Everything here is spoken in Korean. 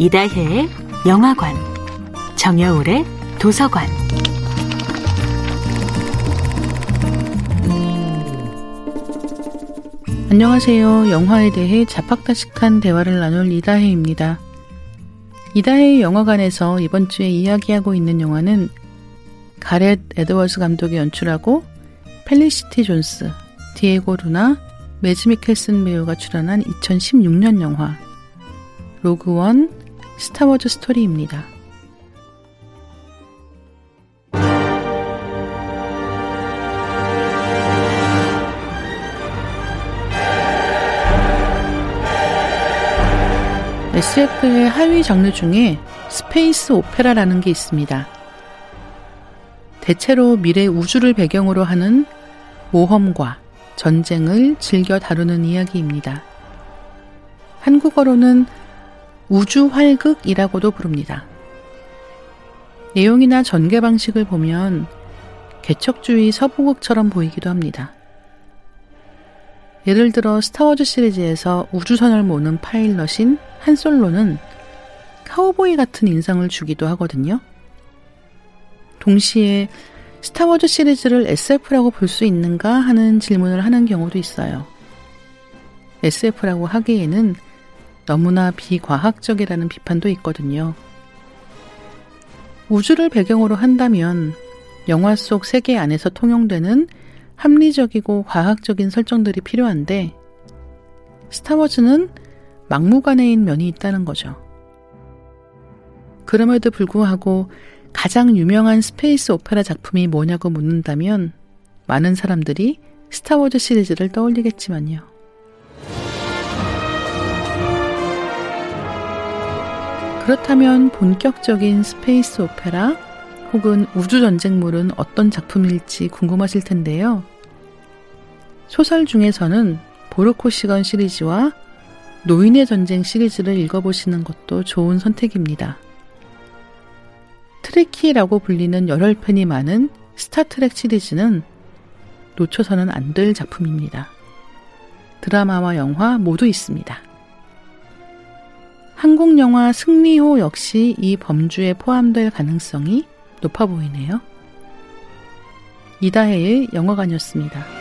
이다혜의 영화관, 정여울의 도서관. 안녕하세요. 영화에 대해 잡학다식한 대화를 나눌 이다혜입니다. 이다혜의 영화관에서 이번 주에 이야기하고 있는 영화는 가렛 에드워즈 감독이 연출하고 펠리시티 존스, 디에고 루나, 매즈 미켈슨 배우가 출연한 2016년 영화 로그원 스타워즈 스토리입니다. SF의 하위 장르 중에 스페이스 오페라라는 게 있습니다. 대체로 미래 우주를 배경으로 하는 모험과 전쟁을 즐겨 다루는 이야기입니다. 한국어로는 우주 활극이라고도 부릅니다. 내용이나 전개 방식을 보면 개척주의 서부극처럼 보이기도 합니다. 예를 들어 스타워즈 시리즈에서 우주선을 모는 파일럿인 한솔로는 카우보이 같은 인상을 주기도 하거든요. 동시에 스타워즈 시리즈를 SF라고 볼 수 있는가 하는 질문을 하는 경우도 있어요. SF라고 하기에는 너무나 비과학적이라는 비판도 있거든요. 우주를 배경으로 한다면 영화 속 세계 안에서 통용되는 합리적이고 과학적인 설정들이 필요한데 스타워즈는 막무가내인 면이 있다는 거죠. 그럼에도 불구하고 가장 유명한 스페이스 오페라 작품이 뭐냐고 묻는다면 많은 사람들이 스타워즈 시리즈를 떠올리겠지만요. 그렇다면 본격적인 스페이스 오페라 혹은 우주전쟁물은 어떤 작품일지 궁금하실 텐데요. 소설 중에서는 보르코시건 시리즈와 노인의 전쟁 시리즈를 읽어보시는 것도 좋은 선택입니다. 트리키라고 불리는 열혈팬이 많은 스타트렉 시리즈는 놓쳐서는 안 될 작품입니다. 드라마와 영화 모두 있습니다. 한국 영화 승리호 역시 이 범주에 포함될 가능성이 높아 보이네요. 이다혜의 영화관이었습니다.